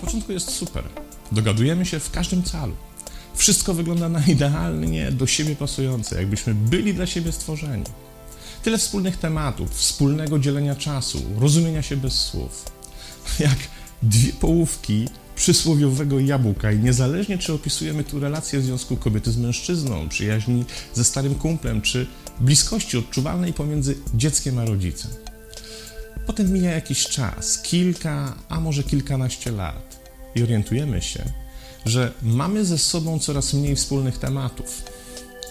początku jest super. Dogadujemy się w każdym calu. Wszystko wygląda na idealnie do siebie pasujące, jakbyśmy byli dla siebie stworzeni. Tyle wspólnych tematów, wspólnego dzielenia czasu, rozumienia się bez słów. Jak dwie połówki przysłowiowego jabłka i niezależnie czy opisujemy tu relację w związku kobiety z mężczyzną, przyjaźni ze starym kumplem, czy bliskości odczuwalnej pomiędzy dzieckiem a rodzicem. Potem mija jakiś czas, kilka, a może kilkanaście lat i orientujemy się, że mamy ze sobą coraz mniej wspólnych tematów.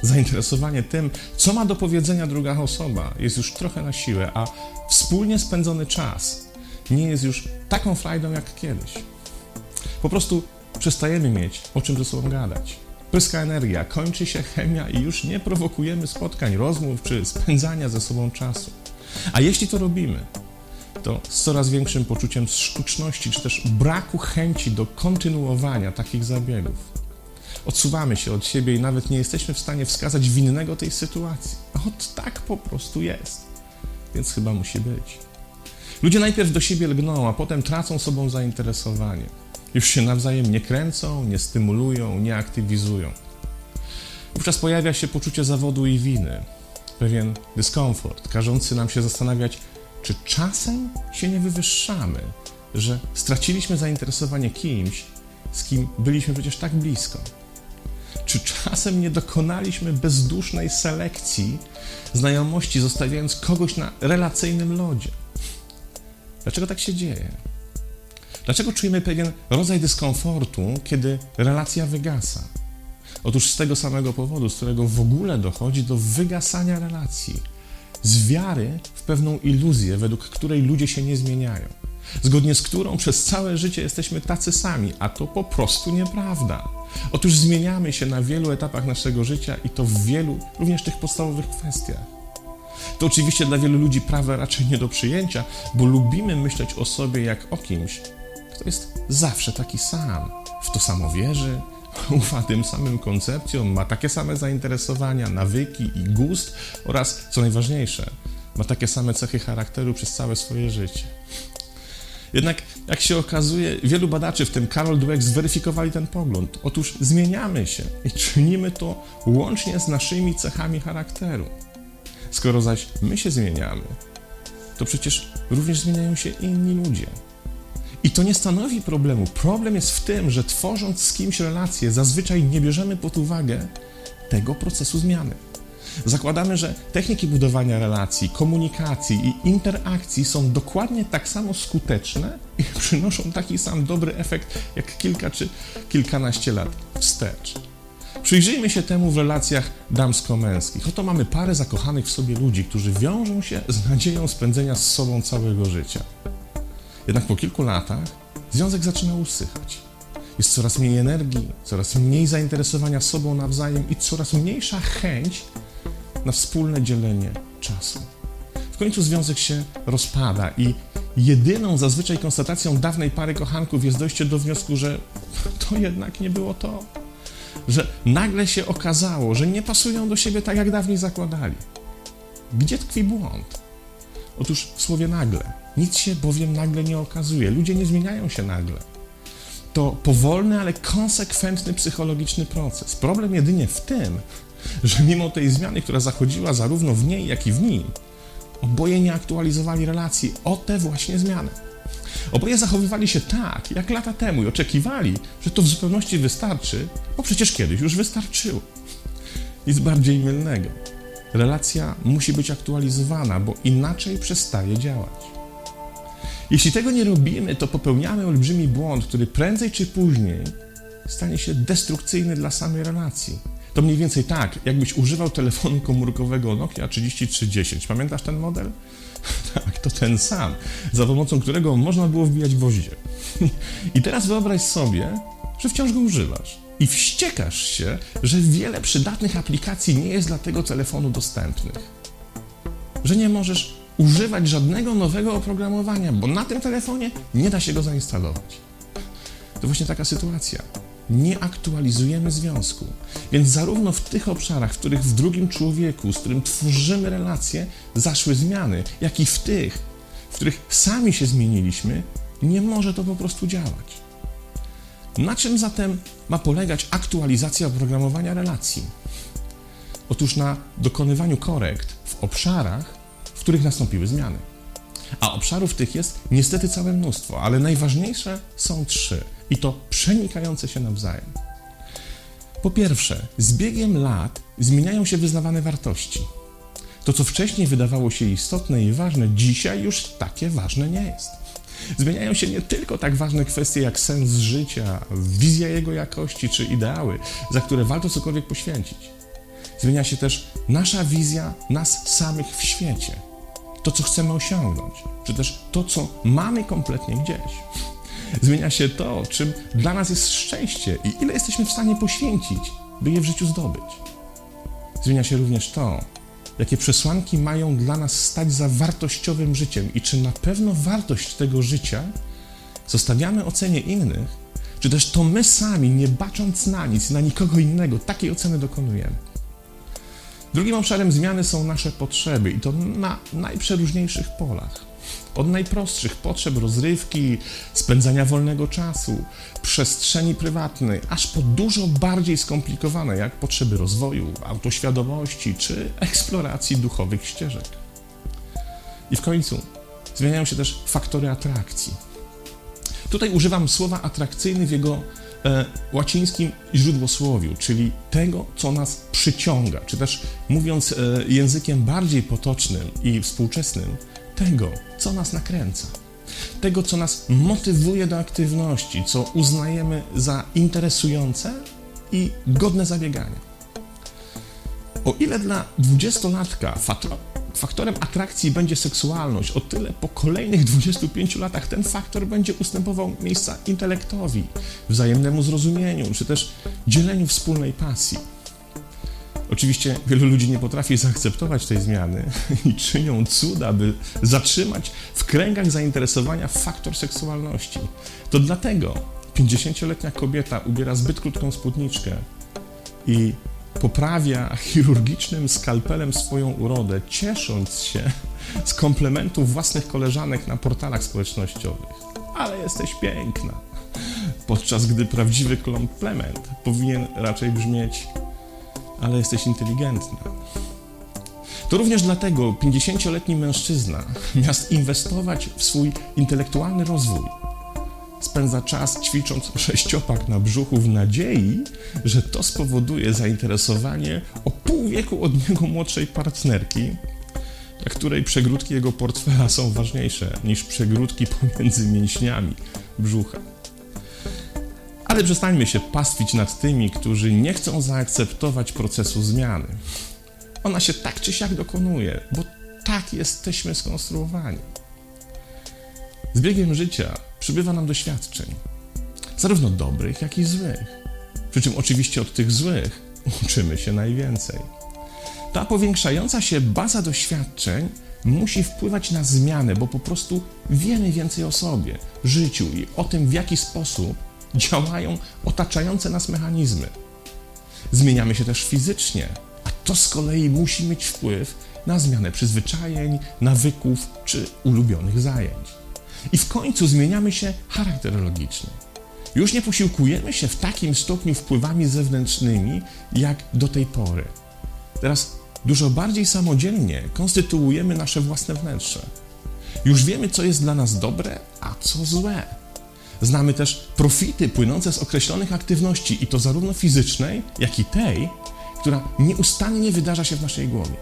Zainteresowanie tym, co ma do powiedzenia druga osoba, jest już trochę na siłę, a wspólnie spędzony czas nie jest już taką frajdą jak kiedyś. Po prostu przestajemy mieć o czym ze sobą gadać. Pryska energia, kończy się chemia i już nie prowokujemy spotkań, rozmów czy spędzania ze sobą czasu. A jeśli to robimy, to z coraz większym poczuciem sztuczności czy też braku chęci do kontynuowania takich zabiegów. Odsuwamy się od siebie i nawet nie jesteśmy w stanie wskazać winnego tej sytuacji. Ot tak po prostu jest. Więc chyba musi być. Ludzie najpierw do siebie lgną, a potem tracą sobą zainteresowanie. Już się nawzajem nie kręcą, nie stymulują, nie aktywizują. Wówczas pojawia się poczucie zawodu i winy, pewien dyskomfort, każący nam się zastanawiać, czy czasem się nie wywyższamy, że straciliśmy zainteresowanie kimś, z kim byliśmy przecież tak blisko. Czy czasem nie dokonaliśmy bezdusznej selekcji znajomości, zostawiając kogoś na relacyjnym lodzie? Dlaczego tak się dzieje? Dlaczego czujemy pewien rodzaj dyskomfortu, kiedy relacja wygasa? Otóż z tego samego powodu, z którego w ogóle dochodzi do wygasania relacji, z wiary w pewną iluzję, według której ludzie się nie zmieniają, zgodnie z którą przez całe życie jesteśmy tacy sami, a to po prostu nieprawda. Otóż zmieniamy się na wielu etapach naszego życia i to w wielu, również tych podstawowych kwestiach. To oczywiście dla wielu ludzi prawa raczej nie do przyjęcia, bo lubimy myśleć o sobie jak o kimś, kto jest zawsze taki sam, w to samo wierzy, ufa tym samym koncepcjom, ma takie same zainteresowania, nawyki i gust oraz, co najważniejsze, ma takie same cechy charakteru przez całe swoje życie. Jednak, jak się okazuje, wielu badaczy, w tym Karol Dweck, zweryfikowali ten pogląd. Otóż zmieniamy się i czynimy to łącznie z naszymi cechami charakteru. Skoro zaś my się zmieniamy, to przecież również zmieniają się inni ludzie. I to nie stanowi problemu. Problem jest w tym, że tworząc z kimś relacje, zazwyczaj nie bierzemy pod uwagę tego procesu zmiany. Zakładamy, że techniki budowania relacji, komunikacji i interakcji są dokładnie tak samo skuteczne i przynoszą taki sam dobry efekt jak kilka czy kilkanaście lat wstecz. Przyjrzyjmy się temu w relacjach damsko-męskich. Oto mamy parę zakochanych w sobie ludzi, którzy wiążą się z nadzieją spędzenia z sobą całego życia. Jednak po kilku latach związek zaczyna usychać. Jest coraz mniej energii, coraz mniej zainteresowania sobą nawzajem i coraz mniejsza chęć na wspólne dzielenie czasu. W końcu związek się rozpada i jedyną zazwyczaj konstatacją dawnej pary kochanków jest dojście do wniosku, że to jednak nie było to. Że nagle się okazało, że nie pasują do siebie tak, jak dawniej zakładali. Gdzie tkwi błąd? Otóż w słowie nagle. Nic się bowiem nagle nie okazuje. Ludzie nie zmieniają się nagle. To powolny, ale konsekwentny psychologiczny proces. Problem jedynie w tym, że mimo tej zmiany, która zachodziła zarówno w niej, jak i w nim, oboje nie aktualizowali relacji o te właśnie zmiany. Oboje zachowywali się tak, jak lata temu i oczekiwali, że to w zupełności wystarczy, bo przecież kiedyś już wystarczyło. Nic bardziej mylnego. Relacja musi być aktualizowana, bo inaczej przestaje działać. Jeśli tego nie robimy, to popełniamy olbrzymi błąd, który prędzej czy później stanie się destrukcyjny dla samej relacji. To mniej więcej tak, jakbyś używał telefonu komórkowego Nokia 3310. Pamiętasz ten model? tak, to ten sam, za pomocą którego można było wbijać gwoździe. I teraz wyobraź sobie, że wciąż go używasz i wściekasz się, że wiele przydatnych aplikacji nie jest dla tego telefonu dostępnych. Że nie możesz używać żadnego nowego oprogramowania, bo na tym telefonie nie da się go zainstalować. To właśnie taka sytuacja. Nie aktualizujemy związku. Więc zarówno w tych obszarach, w których w drugim człowieku, z którym tworzymy relacje, zaszły zmiany, jak i w tych, w których sami się zmieniliśmy, nie może to po prostu działać. Na czym zatem ma polegać aktualizacja oprogramowania relacji? Otóż na dokonywaniu korekt w obszarach, w których nastąpiły zmiany. A obszarów tych jest niestety całe mnóstwo, ale najważniejsze są trzy i to przenikające się nawzajem. Po pierwsze, z biegiem lat zmieniają się wyznawane wartości. To, co wcześniej wydawało się istotne i ważne, dzisiaj już takie ważne nie jest. Zmieniają się nie tylko tak ważne kwestie jak sens życia, wizja jego jakości czy ideały, za które warto cokolwiek poświęcić. Zmienia się też nasza wizja nas samych w świecie. To, co chcemy osiągnąć, czy też to, co mamy kompletnie gdzieś. Zmienia się to, czym dla nas jest szczęście i ile jesteśmy w stanie poświęcić, by je w życiu zdobyć. Zmienia się również to, jakie przesłanki mają dla nas stać za wartościowym życiem i czy na pewno wartość tego życia zostawiamy ocenie innych, czy też to my sami, nie bacząc na nic, na nikogo innego, takiej oceny dokonujemy. Drugim obszarem zmiany są nasze potrzeby i to na najprzeróżniejszych polach. Od najprostszych potrzeb rozrywki, spędzania wolnego czasu, przestrzeni prywatnej, aż po dużo bardziej skomplikowane, jak potrzeby rozwoju, autoświadomości czy eksploracji duchowych ścieżek. I w końcu zmieniają się też faktory atrakcji. Tutaj używam słowa atrakcyjny w jego e, łacińskim źródłosłowiu, czyli tego, co nas przyciąga, czy też mówiąc e, językiem bardziej potocznym i współczesnym, tego, co nas nakręca, tego, co nas motywuje do aktywności, co uznajemy za interesujące i godne zabiegania. O ile dla dwudziestolatka faktorem atrakcji będzie seksualność, o tyle po kolejnych 25 latach ten faktor będzie ustępował miejsca intelektowi, wzajemnemu zrozumieniu, czy też dzieleniu wspólnej pasji. Oczywiście wielu ludzi nie potrafi zaakceptować tej zmiany i czynią cuda, by zatrzymać w kręgach zainteresowania faktor seksualności. To dlatego 50-letnia kobieta ubiera zbyt krótką spódniczkę i poprawia chirurgicznym skalpelem swoją urodę, ciesząc się z komplementów własnych koleżanek na portalach społecznościowych. Ale jesteś piękna. Podczas gdy prawdziwy komplement powinien raczej brzmieć ale jesteś inteligentna. To również dlatego 50-letni mężczyzna, miast inwestować w swój intelektualny rozwój, spędza czas ćwicząc sześciopak na brzuchu w nadziei, że to spowoduje zainteresowanie o pół wieku od niego młodszej partnerki, dla której przegródki jego portfela są ważniejsze niż przegródki pomiędzy mięśniami brzucha. Ale przestańmy się pastwić nad tymi, którzy nie chcą zaakceptować procesu zmiany. Ona się tak czy siak dokonuje, bo tak jesteśmy skonstruowani. Z biegiem życia przybywa nam doświadczeń, zarówno dobrych, jak i złych. Przy czym oczywiście od tych złych uczymy się najwięcej. Ta powiększająca się baza doświadczeń musi wpływać na zmianę, bo po prostu wiemy więcej o sobie, życiu i o tym, w jaki sposób działają otaczające nas mechanizmy. Zmieniamy się też fizycznie, a to z kolei musi mieć wpływ na zmianę przyzwyczajeń, nawyków czy ulubionych zajęć. I w końcu zmieniamy się charakterologicznie. Już nie posiłkujemy się w takim stopniu wpływami zewnętrznymi jak do tej pory. Teraz dużo bardziej samodzielnie konstytuujemy nasze własne wnętrze. Już wiemy, co jest dla nas dobre, a co złe. Znamy też profity płynące z określonych aktywności, i to zarówno fizycznej, jak i tej, która nieustannie wydarza się w naszej głowie.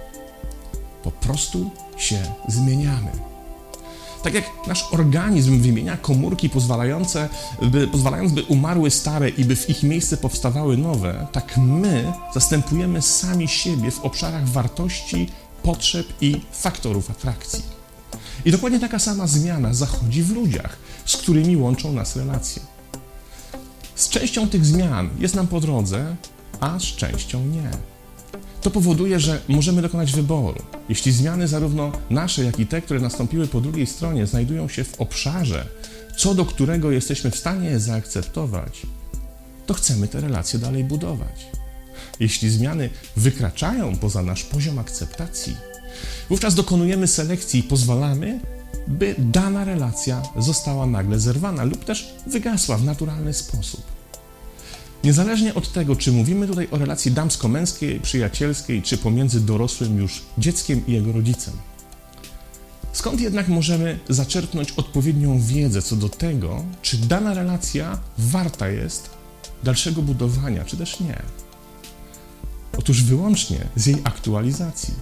Po prostu się zmieniamy. Tak jak nasz organizm wymienia komórki pozwalające, by, pozwalając, by umarły stare i by w ich miejsce powstawały nowe, tak my zastępujemy sami siebie w obszarach wartości, potrzeb i faktorów atrakcji. I dokładnie taka sama zmiana zachodzi w ludziach, z którymi łączą nas relacje. Z częścią tych zmian jest nam po drodze, a z częścią nie. To powoduje, że możemy dokonać wyboru. Jeśli zmiany zarówno nasze, jak i te, które nastąpiły po drugiej stronie, znajdują się w obszarze, co do którego jesteśmy w stanie je zaakceptować, to chcemy te relacje dalej budować. Jeśli zmiany wykraczają poza nasz poziom akceptacji, wówczas dokonujemy selekcji i pozwalamy, by dana relacja została nagle zerwana lub też wygasła w naturalny sposób. Niezależnie od tego, czy mówimy tutaj o relacji damsko-męskiej, przyjacielskiej, czy pomiędzy dorosłym już dzieckiem i jego rodzicem. Skąd jednak możemy zaczerpnąć odpowiednią wiedzę co do tego, czy dana relacja warta jest dalszego budowania, czy też nie? Otóż wyłącznie z jej aktualizacji.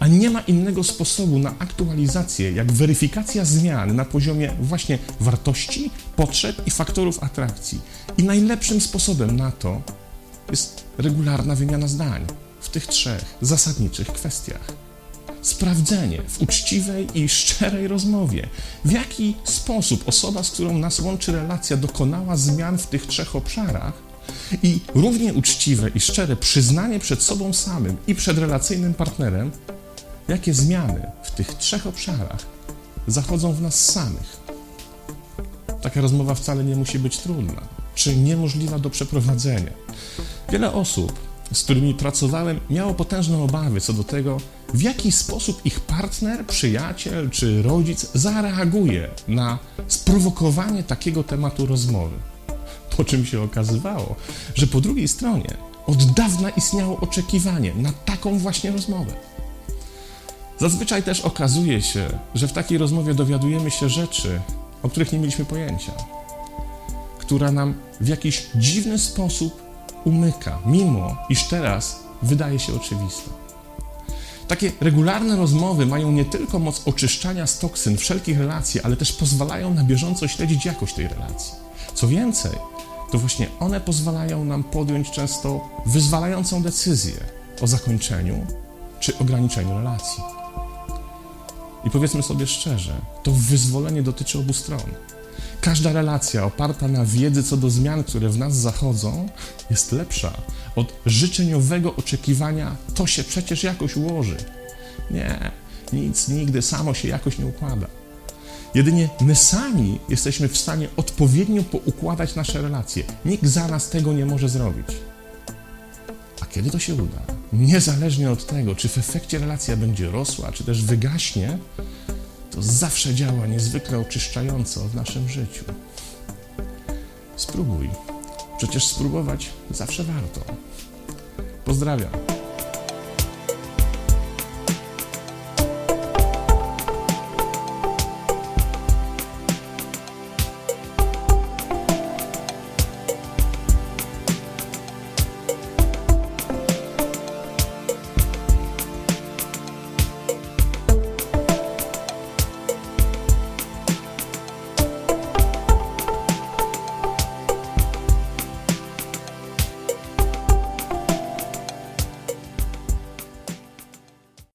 A nie ma innego sposobu na aktualizację, jak weryfikacja zmian na poziomie właśnie wartości, potrzeb i faktorów atrakcji. I najlepszym sposobem na to jest regularna wymiana zdań w tych trzech zasadniczych kwestiach. Sprawdzenie w uczciwej i szczerej rozmowie, w jaki sposób osoba, z którą nas łączy relacja, dokonała zmian w tych trzech obszarach, i równie uczciwe i szczere przyznanie przed sobą samym i przed relacyjnym partnerem, jakie zmiany w tych trzech obszarach zachodzą w nas samych. Taka rozmowa wcale nie musi być trudna, czy niemożliwa do przeprowadzenia. Wiele osób, z którymi pracowałem, miało potężne obawy co do tego, w jaki sposób ich partner, przyjaciel czy rodzic zareaguje na sprowokowanie takiego tematu rozmowy. Po czym się okazywało, że po drugiej stronie od dawna istniało oczekiwanie na taką właśnie rozmowę. Zazwyczaj też okazuje się, że w takiej rozmowie dowiadujemy się rzeczy, o których nie mieliśmy pojęcia, która nam w jakiś dziwny sposób umyka, mimo iż teraz wydaje się oczywista. Takie regularne rozmowy mają nie tylko moc oczyszczania z toksyn wszelkich relacji, ale też pozwalają na bieżąco śledzić jakość tej relacji. Co więcej, to właśnie one pozwalają nam podjąć często wyzwalającą decyzję o zakończeniu czy ograniczeniu relacji. I powiedzmy sobie szczerze, to wyzwolenie dotyczy obu stron. Każda relacja oparta na wiedzy co do zmian, które w nas zachodzą, jest lepsza od życzeniowego oczekiwania, to się przecież jakoś ułoży. Nie, nic nigdy samo się jakoś nie układa. Jedynie my sami jesteśmy w stanie odpowiednio poukładać nasze relacje. Nikt za nas tego nie może zrobić. A kiedy to się uda? Niezależnie od tego, czy w efekcie relacja będzie rosła, czy też wygaśnie, to zawsze działa niezwykle oczyszczająco w naszym życiu. Spróbuj. Przecież spróbować zawsze warto. Pozdrawiam.